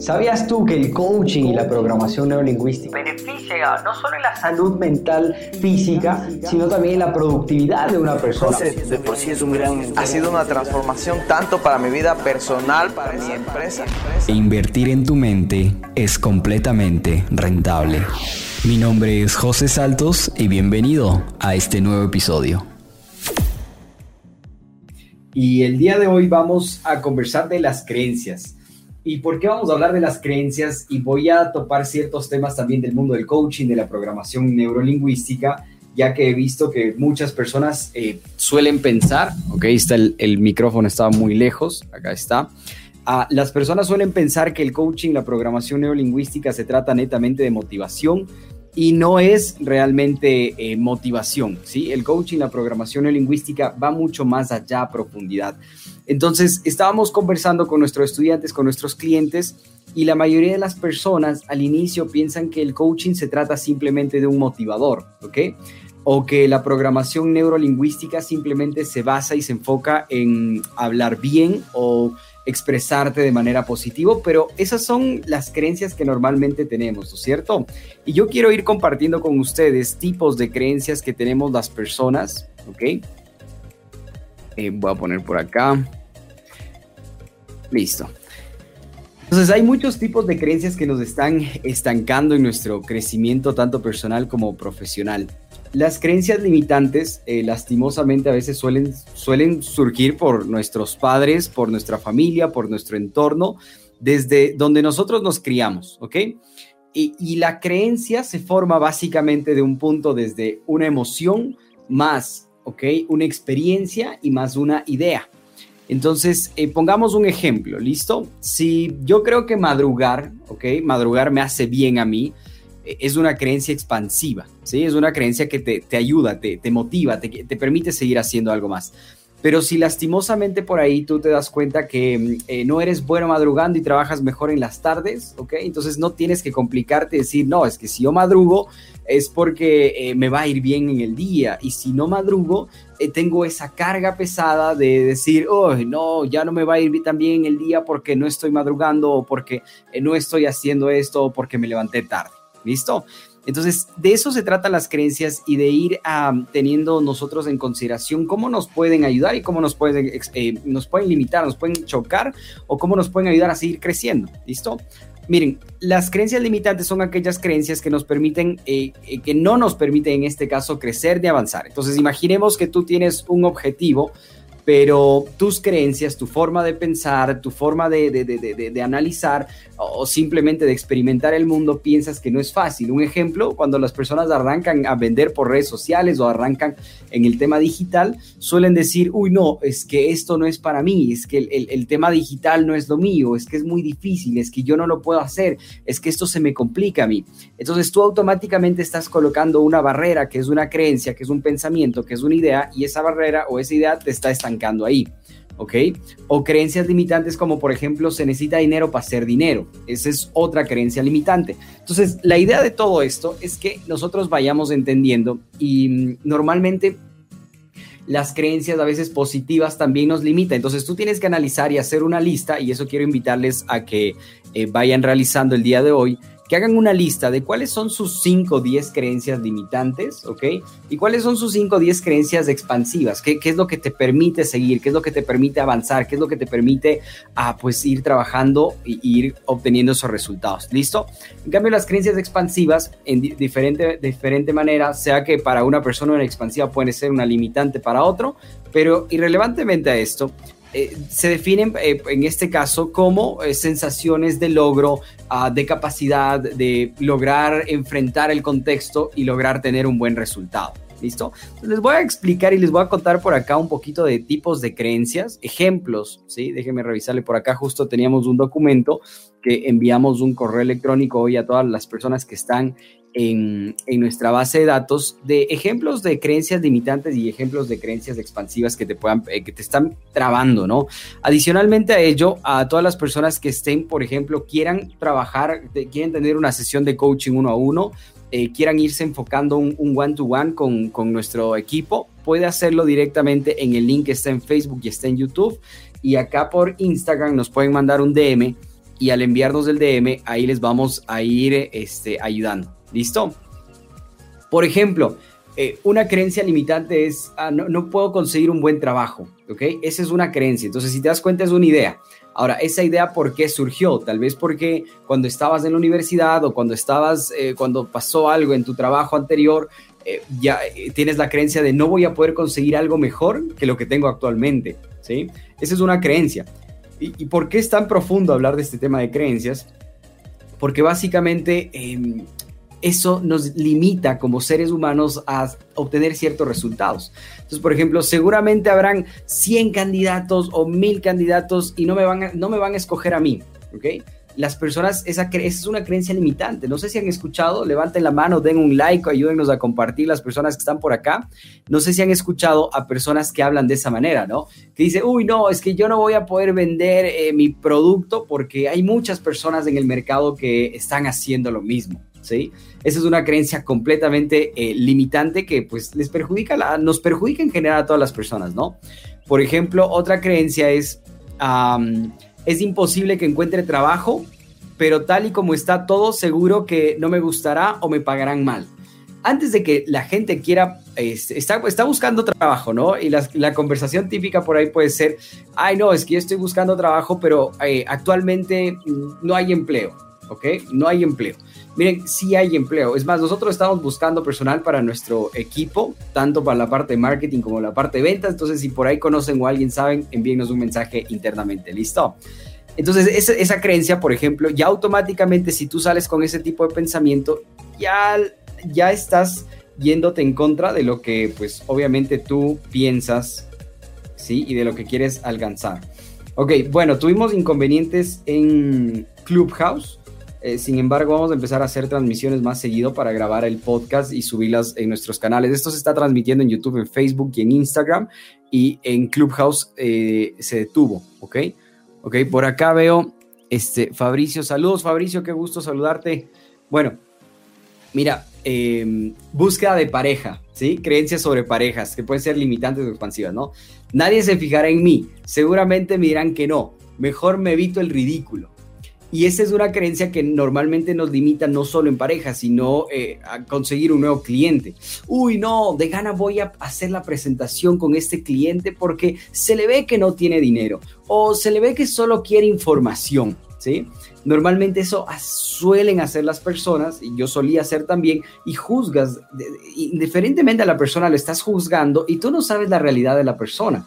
¿Sabías tú que el coaching y la programación neurolingüística beneficia no solo en la salud mental física, sino también en la productividad de una persona? de por sí es un gran... Ha sido una transformación tanto para mi vida personal, para mi empresa. E invertir en tu mente es completamente rentable. Mi nombre es José Saltos y bienvenido a este nuevo episodio. Y el día de hoy vamos a conversar de las creencias. ¿Y por qué vamos a hablar de las creencias? Y voy a topar ciertos temas también del mundo del coaching, de la programación neurolingüística, ya que he visto que muchas personas eh, suelen pensar, ok, está el, micrófono estaba muy lejos, acá está. Uh, las personas suelen pensar que el coaching, la programación neurolingüística se trata netamente de motivación y no es realmente eh, motivación, ¿sí? El coaching, la programación neurolingüística va mucho más allá profundidad. Entonces, estábamos conversando con nuestros estudiantes, con nuestros clientes, y la mayoría de las personas al inicio piensan que el coaching se trata simplemente de un motivador, ¿ok? O que la programación neurolingüística simplemente se basa y se enfoca en hablar bien o expresarte de manera positiva, pero esas son las creencias que normalmente tenemos, ¿no es cierto? Y yo quiero ir compartiendo con ustedes tipos de creencias que tenemos las personas, ¿ok? Eh, voy a poner por acá. Listo. Entonces hay muchos tipos de creencias que nos están estancando en nuestro crecimiento tanto personal como profesional. Las creencias limitantes, eh, lastimosamente, a veces suelen, suelen surgir por nuestros padres, por nuestra familia, por nuestro entorno, desde donde nosotros nos criamos, ¿ok? Y, la creencia se forma básicamente de un punto desde una emoción más ¿ok? Una experiencia y más una idea. Entonces, eh, pongamos un ejemplo, ¿listo? Si yo creo que madrugar, ¿ok? Madrugar me hace bien a mí, es una creencia expansiva, ¿sí? Es una creencia que te, te ayuda, te, te motiva, te, te, permite seguir haciendo algo más. Pero si lastimosamente por ahí tú te das cuenta que mm, eh, no eres bueno madrugando y trabajas mejor en las tardes, ¿ok? Entonces no tienes que complicarte y decir, no, es que si yo madrugo es porque eh, me va a ir bien en el día y si no madrugo, eh, tengo esa carga pesada de decir, oh, no, ya no me va a ir bien en el día porque no estoy madrugando o porque no estoy haciendo esto o porque me levanté tarde. ¿Listo? Entonces, de eso se tratan las creencias y de ir teniendo nosotros en consideración cómo nos pueden ayudar y cómo nos pueden, eh, nos pueden limitar, nos pueden chocar o cómo nos pueden ayudar a seguir creciendo. ¿Listo? Miren, las creencias limitantes son aquellas creencias que nos permiten, eh, eh, que no nos permiten en este caso crecer ni avanzar. Entonces, imaginemos que tú tienes un objetivo pero tus creencias, tu forma de pensar, tu forma de, de, de, de, analizar o simplemente de experimentar el mundo, piensas que no es fácil. Un ejemplo, cuando las personas arrancan a vender por redes sociales o arrancan en el tema digital, suelen decir, uy, no, es que esto no es para mí, es que el, el, tema digital no es lo mío, es que es muy difícil, es que yo no lo puedo hacer, es que esto se me complica a mí. Entonces tú automáticamente estás colocando una barrera que es una creencia, que es un pensamiento, que es una idea, y esa barrera o esa idea te está estancando ahí. ¿Ok? O creencias limitantes como por ejemplo se necesita dinero para hacer dinero. Esa es otra creencia limitante. Entonces, la idea de todo esto es que nosotros vayamos entendiendo y mm, normalmente las creencias a veces positivas también nos limitan. Entonces tú tienes que analizar y hacer una lista y eso quiero invitarles a que eh, vayan realizando el día de hoy que hagan una lista de cuáles son sus 5 o 10 creencias limitantes, ¿ok? Y cuáles son sus 5 o 10 creencias expansivas, ¿Qué, ¿Qué, es lo que te permite seguir, qué es lo que te permite avanzar, qué es lo que te permite ah, pues ir trabajando e ir obteniendo esos resultados, ¿listo? En cambio, las creencias expansivas, en di diferente, diferente manera, sea que para una persona una expansiva puede ser una limitante para otro, pero irrelevantemente a esto, eh, se definen eh, en este caso como eh, sensaciones de logro, uh, de capacidad de lograr enfrentar el contexto y lograr tener un buen resultado. ¿Listo? Les voy a explicar y les voy a contar por acá un poquito de tipos de creencias, ejemplos, ¿sí? Déjenme revisarle por acá, justo teníamos un documento que enviamos un correo electrónico hoy a todas las personas que están en, en, nuestra base de datos de ejemplos de creencias limitantes y ejemplos de creencias expansivas que te puedan, eh, que te están trabando, ¿no? Adicionalmente a ello, a todas las personas que estén, por ejemplo, quieran trabajar, quieren tener una sesión de coaching uno a uno, eh, quieran irse enfocando un, one-to-one con, con nuestro equipo, puede hacerlo directamente en el link que está en Facebook y está en YouTube. Y acá por Instagram nos pueden mandar un DM y al enviarnos el DM, ahí les vamos a ir este, ayudando. ¿Listo? Por ejemplo, eh, una creencia limitante es, ah, no, no, puedo conseguir un buen trabajo, ¿ok? Esa es una creencia. Entonces, si te das cuenta, es una idea. Ahora, esa idea, ¿por qué surgió? Tal vez porque cuando estabas en la universidad o cuando estabas, eh, cuando pasó algo en tu trabajo anterior, eh, ya tienes la creencia de no voy a poder conseguir algo mejor que lo que tengo actualmente, ¿sí? Esa es una creencia. ¿Y, y por qué es tan profundo hablar de este tema de creencias? Porque básicamente em, eso nos limita como seres humanos a obtener ciertos resultados. Entonces, por ejemplo, seguramente habrán 100 candidatos o 1000 candidatos y no me van a, no me van a escoger a mí, ¿ok? Las personas, esa, es una creencia limitante. No sé si han escuchado, levanten la mano, den un like, ayúdenos a compartir las personas que están por acá. No sé si han escuchado a personas que hablan de esa manera, ¿no? Que dice, uy, no, es que yo no voy a poder vender eh, mi producto porque hay muchas personas en el mercado que están haciendo lo mismo. Esa es una creencia completamente eh, limitante que pues les perjudica, nos perjudica en general a todas las personas, ¿no? Por ejemplo, otra creencia es, es imposible que encuentre trabajo, pero tal y como está todo, seguro que no me gustará o me pagarán mal. Antes de que la gente quiera, está, está buscando trabajo, ¿no? Y la, conversación típica por ahí puede ser, ay, no, es que yo estoy buscando trabajo, pero eh, actualmente no hay empleo, ¿ok? No hay empleo. Miren, sí hay empleo. Es más, nosotros estamos buscando personal para nuestro equipo, tanto para la parte de marketing como la parte de ventas. Entonces, si por ahí conocen o alguien saben, envíenos un mensaje internamente. ¿Listo? Entonces, esa, esa creencia, por ejemplo, ya automáticamente si tú sales con ese tipo de pensamiento, ya, ya estás yéndote en contra de lo que, pues, obviamente tú piensas, ¿sí? Y de lo que quieres alcanzar. Ok, bueno, tuvimos inconvenientes en Clubhouse. Eh, sin embargo, vamos a empezar a hacer transmisiones más seguido para grabar el podcast y subirlas en nuestros canales. Esto se está transmitiendo en YouTube, en Facebook y en Instagram. Y en Clubhouse eh, se detuvo, ¿ok? Ok, por acá veo este Fabricio. Saludos, Fabricio, qué gusto saludarte. Bueno, mira, eh, búsqueda de pareja, ¿sí? Creencias sobre parejas que pueden ser limitantes o expansivas, ¿no? Nadie se fijará en mí. Seguramente me dirán que no. Mejor me evito el ridículo. Y esa es una creencia que normalmente nos limita no solo en pareja, sino eh, a conseguir un nuevo cliente. Uy, no, de gana voy a hacer la presentación con este cliente porque se le ve que no tiene dinero o se le ve que solo quiere información, ¿sí? Normalmente eso suelen hacer las personas, y yo solía hacer también, y juzgas, indiferentemente a la persona, lo estás juzgando y tú no sabes la realidad de la persona.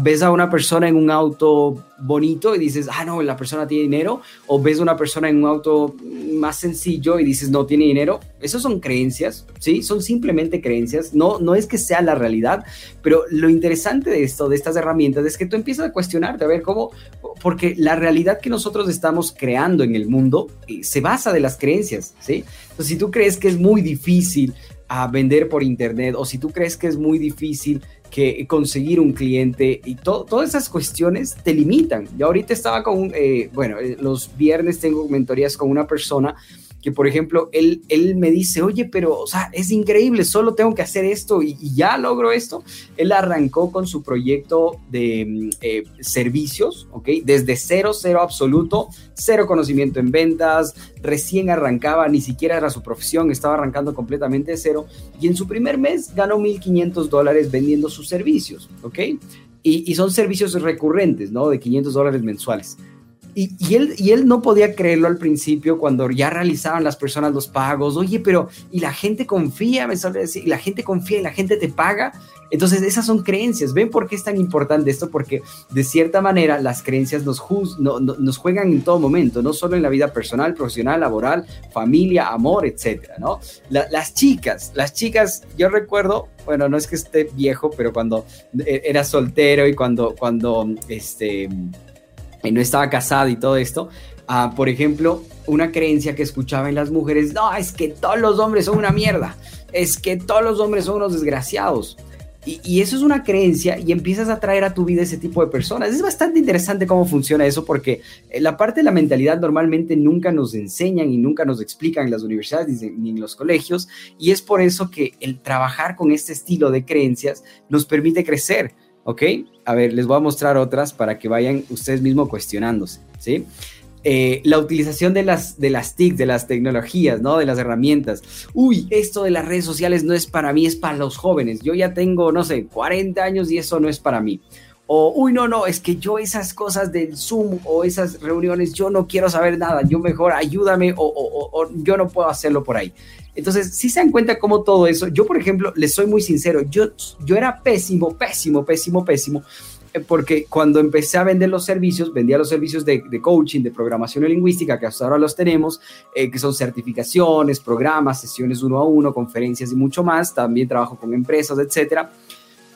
Ves a una persona en un auto bonito y dices, ah, no, la persona tiene dinero, o ves a una persona en un auto más sencillo y dices, no tiene dinero. Esas son creencias, ¿sí? Son simplemente creencias, no, no es que sea la realidad, pero lo interesante de esto, de estas herramientas, es que tú empiezas a cuestionarte, a ver cómo, porque la realidad que nosotros estamos creando en el mundo eh, se basa de las creencias, ¿sí? Entonces, si tú crees que es muy difícil ah, vender por internet o si tú crees que es muy difícil que conseguir un cliente y todas esas cuestiones te limitan. Yo ahorita estaba con, eh, bueno, eh, los viernes tengo mentorías con una persona que, por ejemplo, él, él me dice, oye, pero, o sea, es increíble, solo tengo que hacer esto y, ya logro esto. Él arrancó con su proyecto de mm, eh, servicios, ¿ok? Desde cero, cero absoluto, cero conocimiento en ventas, recién arrancaba, ni siquiera era su profesión, estaba arrancando completamente de cero. Y en su primer mes ganó 1.500 dólares vendiendo sus servicios, ¿ok? Y, y son servicios recurrentes, ¿no? De 500 dólares mensuales. Y, él, y él no podía creerlo al principio cuando ya realizaban las personas los pagos. Oye, pero ¿y la gente confía? Me suele decir, y la gente confía y la gente te paga. Entonces, esas son creencias. ¿Ven por qué es tan importante esto? Porque de cierta manera las creencias nos, juegan en todo momento, no solo en la vida personal, profesional, laboral, familia, amor, etcétera, ¿no? las chicas, las chicas, yo recuerdo, bueno, no es que esté viejo, pero cuando e, era soltero y cuando, cuando, este no estaba casada y todo esto, uh, por ejemplo, una creencia que escuchaba en las mujeres, no, es que todos los hombres son una mierda, es que todos los hombres son unos desgraciados. Y, y, eso es una creencia y empiezas a traer a tu vida ese tipo de personas. Es bastante interesante cómo funciona eso porque eh, la parte de la mentalidad normalmente nunca nos enseñan y nunca nos explican en las universidades ni en los colegios y es por eso que el trabajar con este estilo de creencias nos permite crecer ¿ok? A ver, les voy a mostrar otras para que vayan ustedes mismos cuestionándose, ¿sí? eh, la utilización de las, de las TIC, de las tecnologías, ¿no? De las herramientas. Uy, esto de las redes sociales no es para mí, es para los jóvenes. Yo ya tengo, no sé, 40 años y eso no es para mí. O, uy, no, no, es que yo esas cosas del Zoom o esas reuniones, yo no quiero saber nada, yo mejor ayúdame o, o yo no puedo hacerlo por ahí. Entonces, si se dan cuenta cómo todo eso, yo por ejemplo, les soy muy sincero, yo, yo era pésimo, pésimo, pésimo, pésimo eh, porque cuando empecé a vender los servicios, vendía los servicios de, coaching, de programación lingüística, que hasta ahora los tenemos, eh, que son certificaciones, programas, sesiones uno a uno, conferencias y mucho más. También trabajo con empresas, etcétera.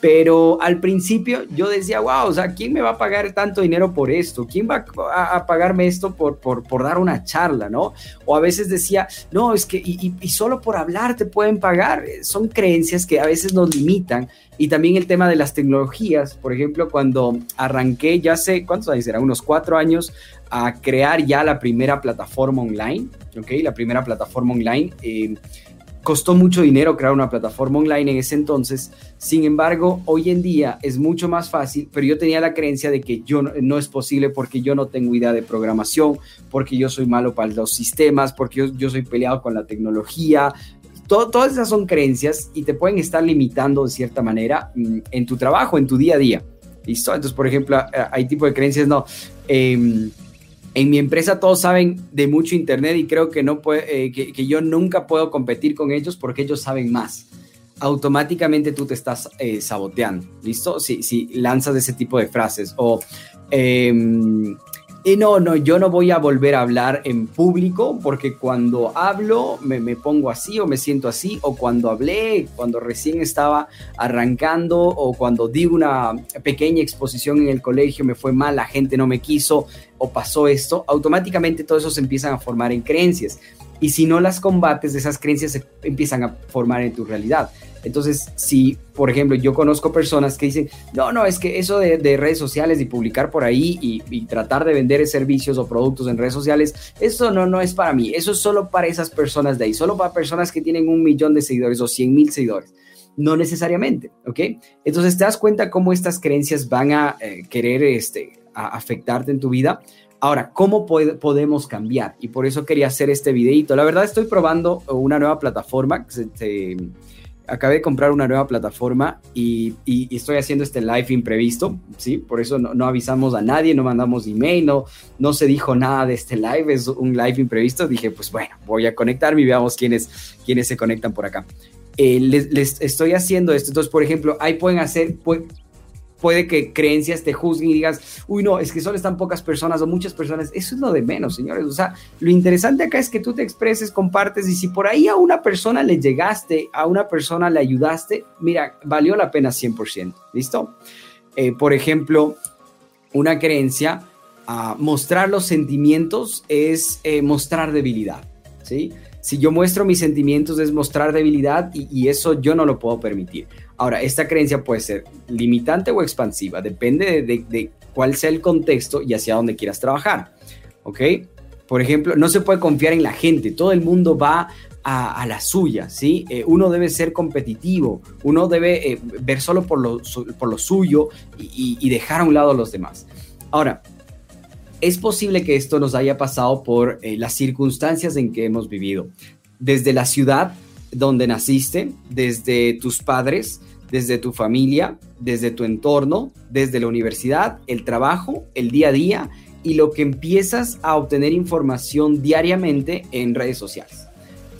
Pero al principio yo decía, wow, o sea, ¿quién me va a pagar tanto dinero por esto? ¿Quién va a, pagarme esto por, por, por, dar una charla, no? O a veces decía, no, es que, y, y, solo por hablar te pueden pagar. Son creencias que a veces nos limitan. Y también el tema de las tecnologías, por ejemplo, cuando arranqué, ya sé, ¿cuántos años era? Unos cuatro años, a crear ya la primera plataforma online, ¿ok? La primera plataforma online. Eh, Costó mucho dinero crear una plataforma online en ese entonces, sin embargo, hoy en día es mucho más fácil, pero yo tenía la creencia de que yo no, es posible porque yo no tengo idea de programación, porque yo soy malo para los sistemas, porque yo, soy peleado con la tecnología, todas esas son creencias y te pueden estar limitando de cierta manera mm, en tu trabajo, en tu día a día. ¿Listo? Entonces, por ejemplo, hay tipo de creencias, no. Eh, en mi empresa todos saben de mucho Internet y creo que, no puede, eh, que, yo nunca puedo competir con ellos porque ellos saben más. Automáticamente tú te estás eh, saboteando, ¿listo? Si, si lanzas ese tipo de frases o... Em, y no, no, yo no voy a volver a hablar en público porque cuando hablo me, pongo así o me siento así, o cuando hablé, cuando recién estaba arrancando, o cuando di una pequeña exposición en el colegio, me fue mal, la gente no me quiso, o pasó esto, automáticamente todo eso se empiezan a formar en creencias. Y si no las combates, esas creencias se empiezan a formar en tu realidad. Entonces, si, por ejemplo, yo conozco personas que dicen, no, no, es que eso de, redes sociales y publicar por ahí y, tratar de vender servicios o productos en redes sociales, eso no, no es para mí. Eso es solo para esas personas de ahí, solo para personas que tienen un millón de seguidores o 100 mil seguidores. No necesariamente, ¿ok? Entonces te das cuenta cómo estas creencias van a eh, querer este, afectarte en tu vida. Ahora, ¿cómo podemos cambiar? Y por eso quería hacer este videito. La verdad estoy probando una nueva plataforma. Acabé de comprar una nueva plataforma y, estoy haciendo este live imprevisto, ¿sí? Por eso no, avisamos a nadie, no mandamos email, no, no se dijo nada de este live, es un live imprevisto. Dije, pues bueno, voy a conectarme y veamos quiénes, se conectan por acá. Eh, les, estoy haciendo esto. Entonces, por ejemplo, ahí pueden hacer, puede que creencias te juzguen y digas, uy, no, es que solo están pocas personas o muchas personas. Eso es lo de menos, señores. O sea, lo interesante acá es que tú te expreses, compartes y si por ahí a una persona le llegaste, a una persona le ayudaste, mira, valió la pena 100%. ¿Listo? Eh, por ejemplo, una creencia, a mostrar los sentimientos es eh, mostrar debilidad. ¿Sí? Si yo muestro mis sentimientos es mostrar debilidad y, eso yo no lo puedo permitir. Ahora, esta creencia puede ser limitante o expansiva, depende de, cuál sea el contexto y hacia dónde quieras trabajar. ¿Ok? Por ejemplo, no se puede confiar en la gente, todo el mundo va a, la suya, ¿sí? Eh, uno debe ser competitivo, uno debe eh, ver solo por lo, por lo suyo y, dejar a un lado a los demás. Ahora, es posible que esto nos haya pasado por eh, las circunstancias en que hemos vivido. Desde la ciudad donde naciste, desde tus padres, desde tu familia, desde tu entorno, desde la universidad, el trabajo, el día a día y lo que empiezas a obtener información diariamente en redes sociales.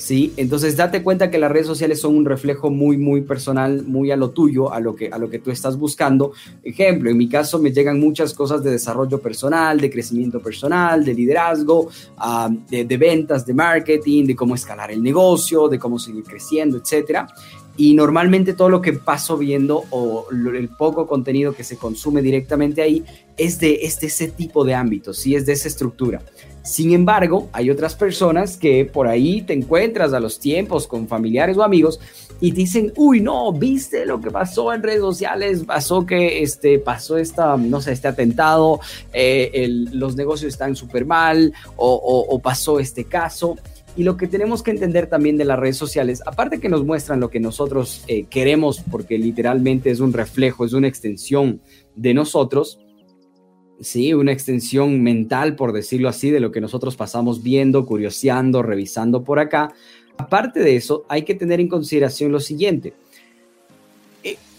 ¿Sí? Entonces date cuenta que las redes sociales son un reflejo muy, muy personal, muy a lo tuyo, a lo que, a lo que tú estás buscando. Ejemplo, en mi caso me llegan muchas cosas de desarrollo personal, de crecimiento personal, de liderazgo, de, de, ventas, de marketing, de cómo escalar el negocio, de cómo seguir creciendo, etcétera. Y normalmente todo lo que paso viendo o el poco contenido que se consume directamente ahí es de, ese tipo de ámbitos, sí es de esa estructura. Sin embargo, hay otras personas que por ahí te encuentras a los tiempos con familiares o amigos y te dicen, uy, no, viste lo que pasó en redes sociales, pasó que este, pasó esta, no sé, este atentado, eh, los negocios están súper mal o pasó este caso. Y lo que tenemos que entender también de las redes sociales, aparte que nos muestran lo que nosotros eh, queremos, porque literalmente es un reflejo, es una extensión de nosotros, ¿sí? Una extensión mental, por decirlo así, de lo que nosotros pasamos viendo, curioseando, revisando por acá. Aparte de eso, hay que tener en consideración lo siguiente.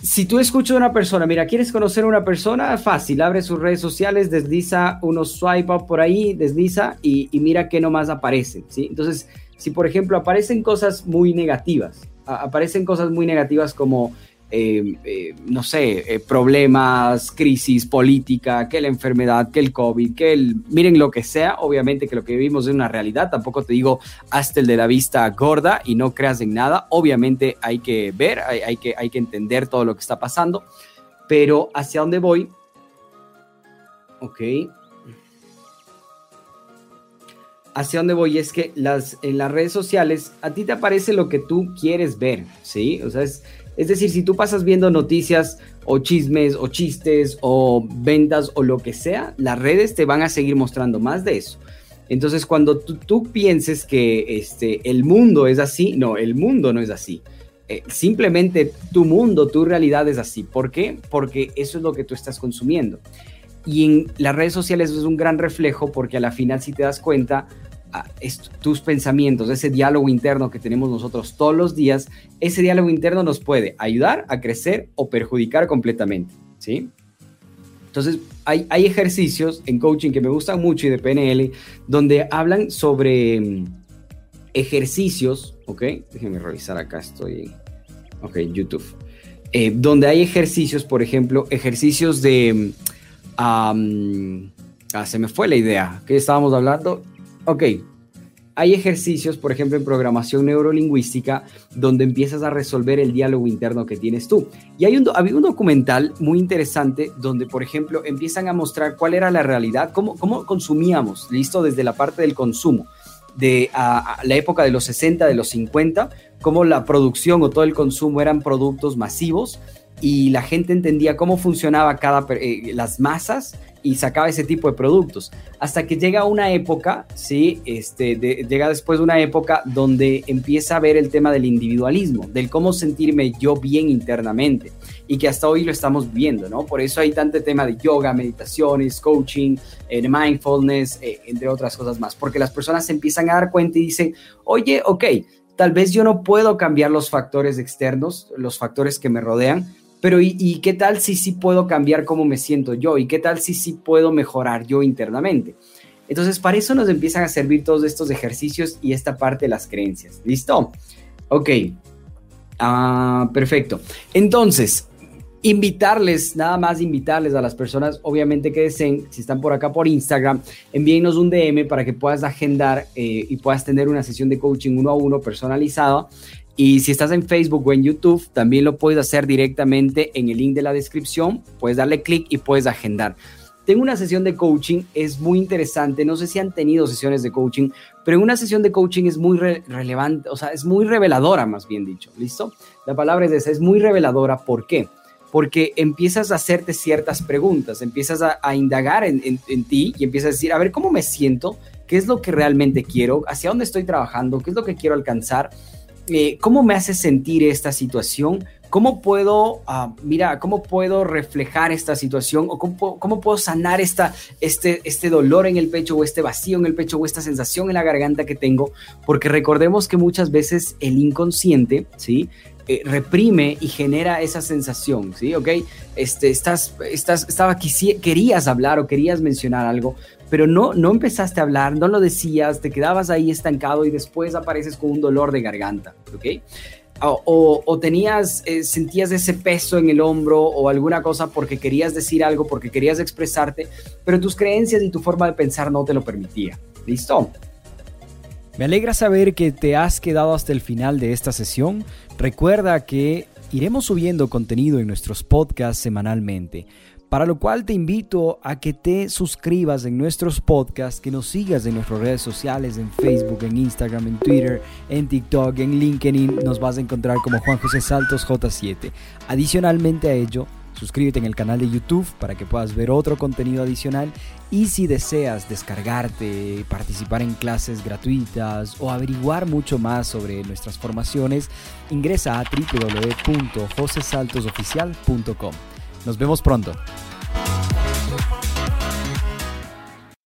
Si tú escuchas a una persona, mira, ¿quieres conocer a una persona? Fácil, abre sus redes sociales, desliza unos swipe up por ahí, desliza y, mira qué nomás aparecen, ¿sí? Entonces, si por ejemplo aparecen cosas muy negativas, aparecen cosas muy negativas como eh, eh, no sé, eh, problemas, crisis política, que la enfermedad, que el COVID, que el, miren lo que sea, obviamente que lo que vivimos es una realidad, tampoco te digo hasta el de la vista gorda y no creas en nada, obviamente hay que ver, hay, que, hay que entender todo lo que está pasando, pero hacia dónde voy, ok, hacia dónde voy es que las, en las redes sociales a ti te aparece lo que tú quieres ver, ¿sí? O sea, es, es decir, si tú pasas viendo noticias o chismes o chistes o ventas o lo que sea, las redes te van a seguir mostrando más de eso. Entonces, cuando tú, pienses que este, el mundo es así, no, el mundo no es así. Eh, simplemente tu mundo, tu realidad es así. ¿Por qué? Porque eso es lo que tú estás consumiendo. Y en las redes sociales es un gran reflejo porque a la final, si te das cuenta, tus pensamientos, ese diálogo interno que tenemos nosotros todos los días, ese diálogo interno nos puede ayudar a crecer o perjudicar completamente, ¿sí? Entonces, hay, hay ejercicios en coaching que me gustan mucho y de PNL, donde hablan sobre mm, ejercicios, ¿ok? Déjenme revisar acá, estoy ok, YouTube. Eh, donde hay ejercicios, por ejemplo, ejercicios de... Mm, ah, se me fue la idea. ¿Qué estábamos hablando? Ok, hay ejercicios, por ejemplo, en programación neurolingüística, donde empiezas a resolver el diálogo interno que tienes tú. Y hay un, había un documental muy interesante donde, por ejemplo, empiezan a mostrar cuál era la realidad, cómo, cómo consumíamos, listo, desde la parte del consumo, de la época de los 60, de los 50, cómo la producción o todo el consumo eran productos masivos y la gente entendía cómo funcionaba cada, eh, las masas y sacaba ese tipo de productos. Hasta que llega una época, ¿sí? Este, llega después de una época donde empieza a ver el tema del individualismo, del cómo sentirme yo bien internamente y que hasta hoy lo estamos viendo, ¿no? Por eso hay tanto tema de yoga, meditaciones, coaching, eh, mindfulness, eh, entre otras cosas más, porque las personas se empiezan a dar cuenta y dicen, oye, ok, tal vez yo no puedo cambiar los factores externos, los factores que me rodean, pero ¿y, qué tal si sí puedo cambiar cómo me siento yo? ¿Y qué tal si sí puedo mejorar yo internamente? Entonces, para eso nos empiezan a servir todos estos ejercicios y esta parte de las creencias. ¿Listo? Ok. Ah, perfecto. Entonces, invitarles, nada más invitarles a las personas, obviamente que deseen, si están por acá por Instagram, envíenos un DM para que puedas agendar eh, y puedas tener una sesión de coaching uno a uno personalizada y si estás en Facebook o en YouTube, también lo puedes hacer directamente en el link de la descripción. Puedes darle clic y puedes agendar. Tengo una sesión de coaching, es muy interesante. No sé si han tenido sesiones de coaching, pero una sesión de coaching es muy relevante, o sea, es muy reveladora, más bien dicho. ¿Listo? La palabra es esa, es muy reveladora. ¿Por qué? Porque empiezas a hacerte ciertas preguntas, empiezas a, indagar en, en ti y empiezas a decir, a ver, ¿cómo me siento? ¿Qué es lo que realmente quiero? ¿Hacia dónde estoy trabajando? ¿Qué es lo que quiero alcanzar? Eh, ¿cómo me hace sentir esta situación? ¿Cómo puedo, ah, mira, cómo puedo reflejar esta situación o cómo, puedo sanar esta, este, este dolor en el pecho o este vacío en el pecho o esta sensación en la garganta que tengo? Porque recordemos que muchas veces el inconsciente, ¿sí? Eh, reprime y genera esa sensación, ¿sí? ¿Ok? Este, estás, estás, estaba, querías hablar o querías mencionar algo, pero no, no empezaste a hablar, no lo decías, te quedabas ahí estancado y después apareces con un dolor de garganta, ¿ok? O, tenías, eh, sentías ese peso en el hombro o alguna cosa porque querías decir algo, porque querías expresarte, pero tus creencias y tu forma de pensar no te lo permitía. ¿Listo? Me alegra saber que te has quedado hasta el final de esta sesión. Recuerda que iremos subiendo contenido en nuestros podcasts semanalmente para lo cual te invito a que te suscribas en nuestros podcasts, que nos sigas en nuestras redes sociales, en Facebook, en Instagram, en Twitter, en TikTok, en LinkedIn, nos vas a encontrar como Juan José Saltos J7. Adicionalmente a ello, suscríbete en el canal de YouTube para que puedas ver otro contenido adicional y si deseas descargarte, participar en clases gratuitas o averiguar mucho más sobre nuestras formaciones, ingresa a www.josesaltosoficial.com. Nos vemos pronto.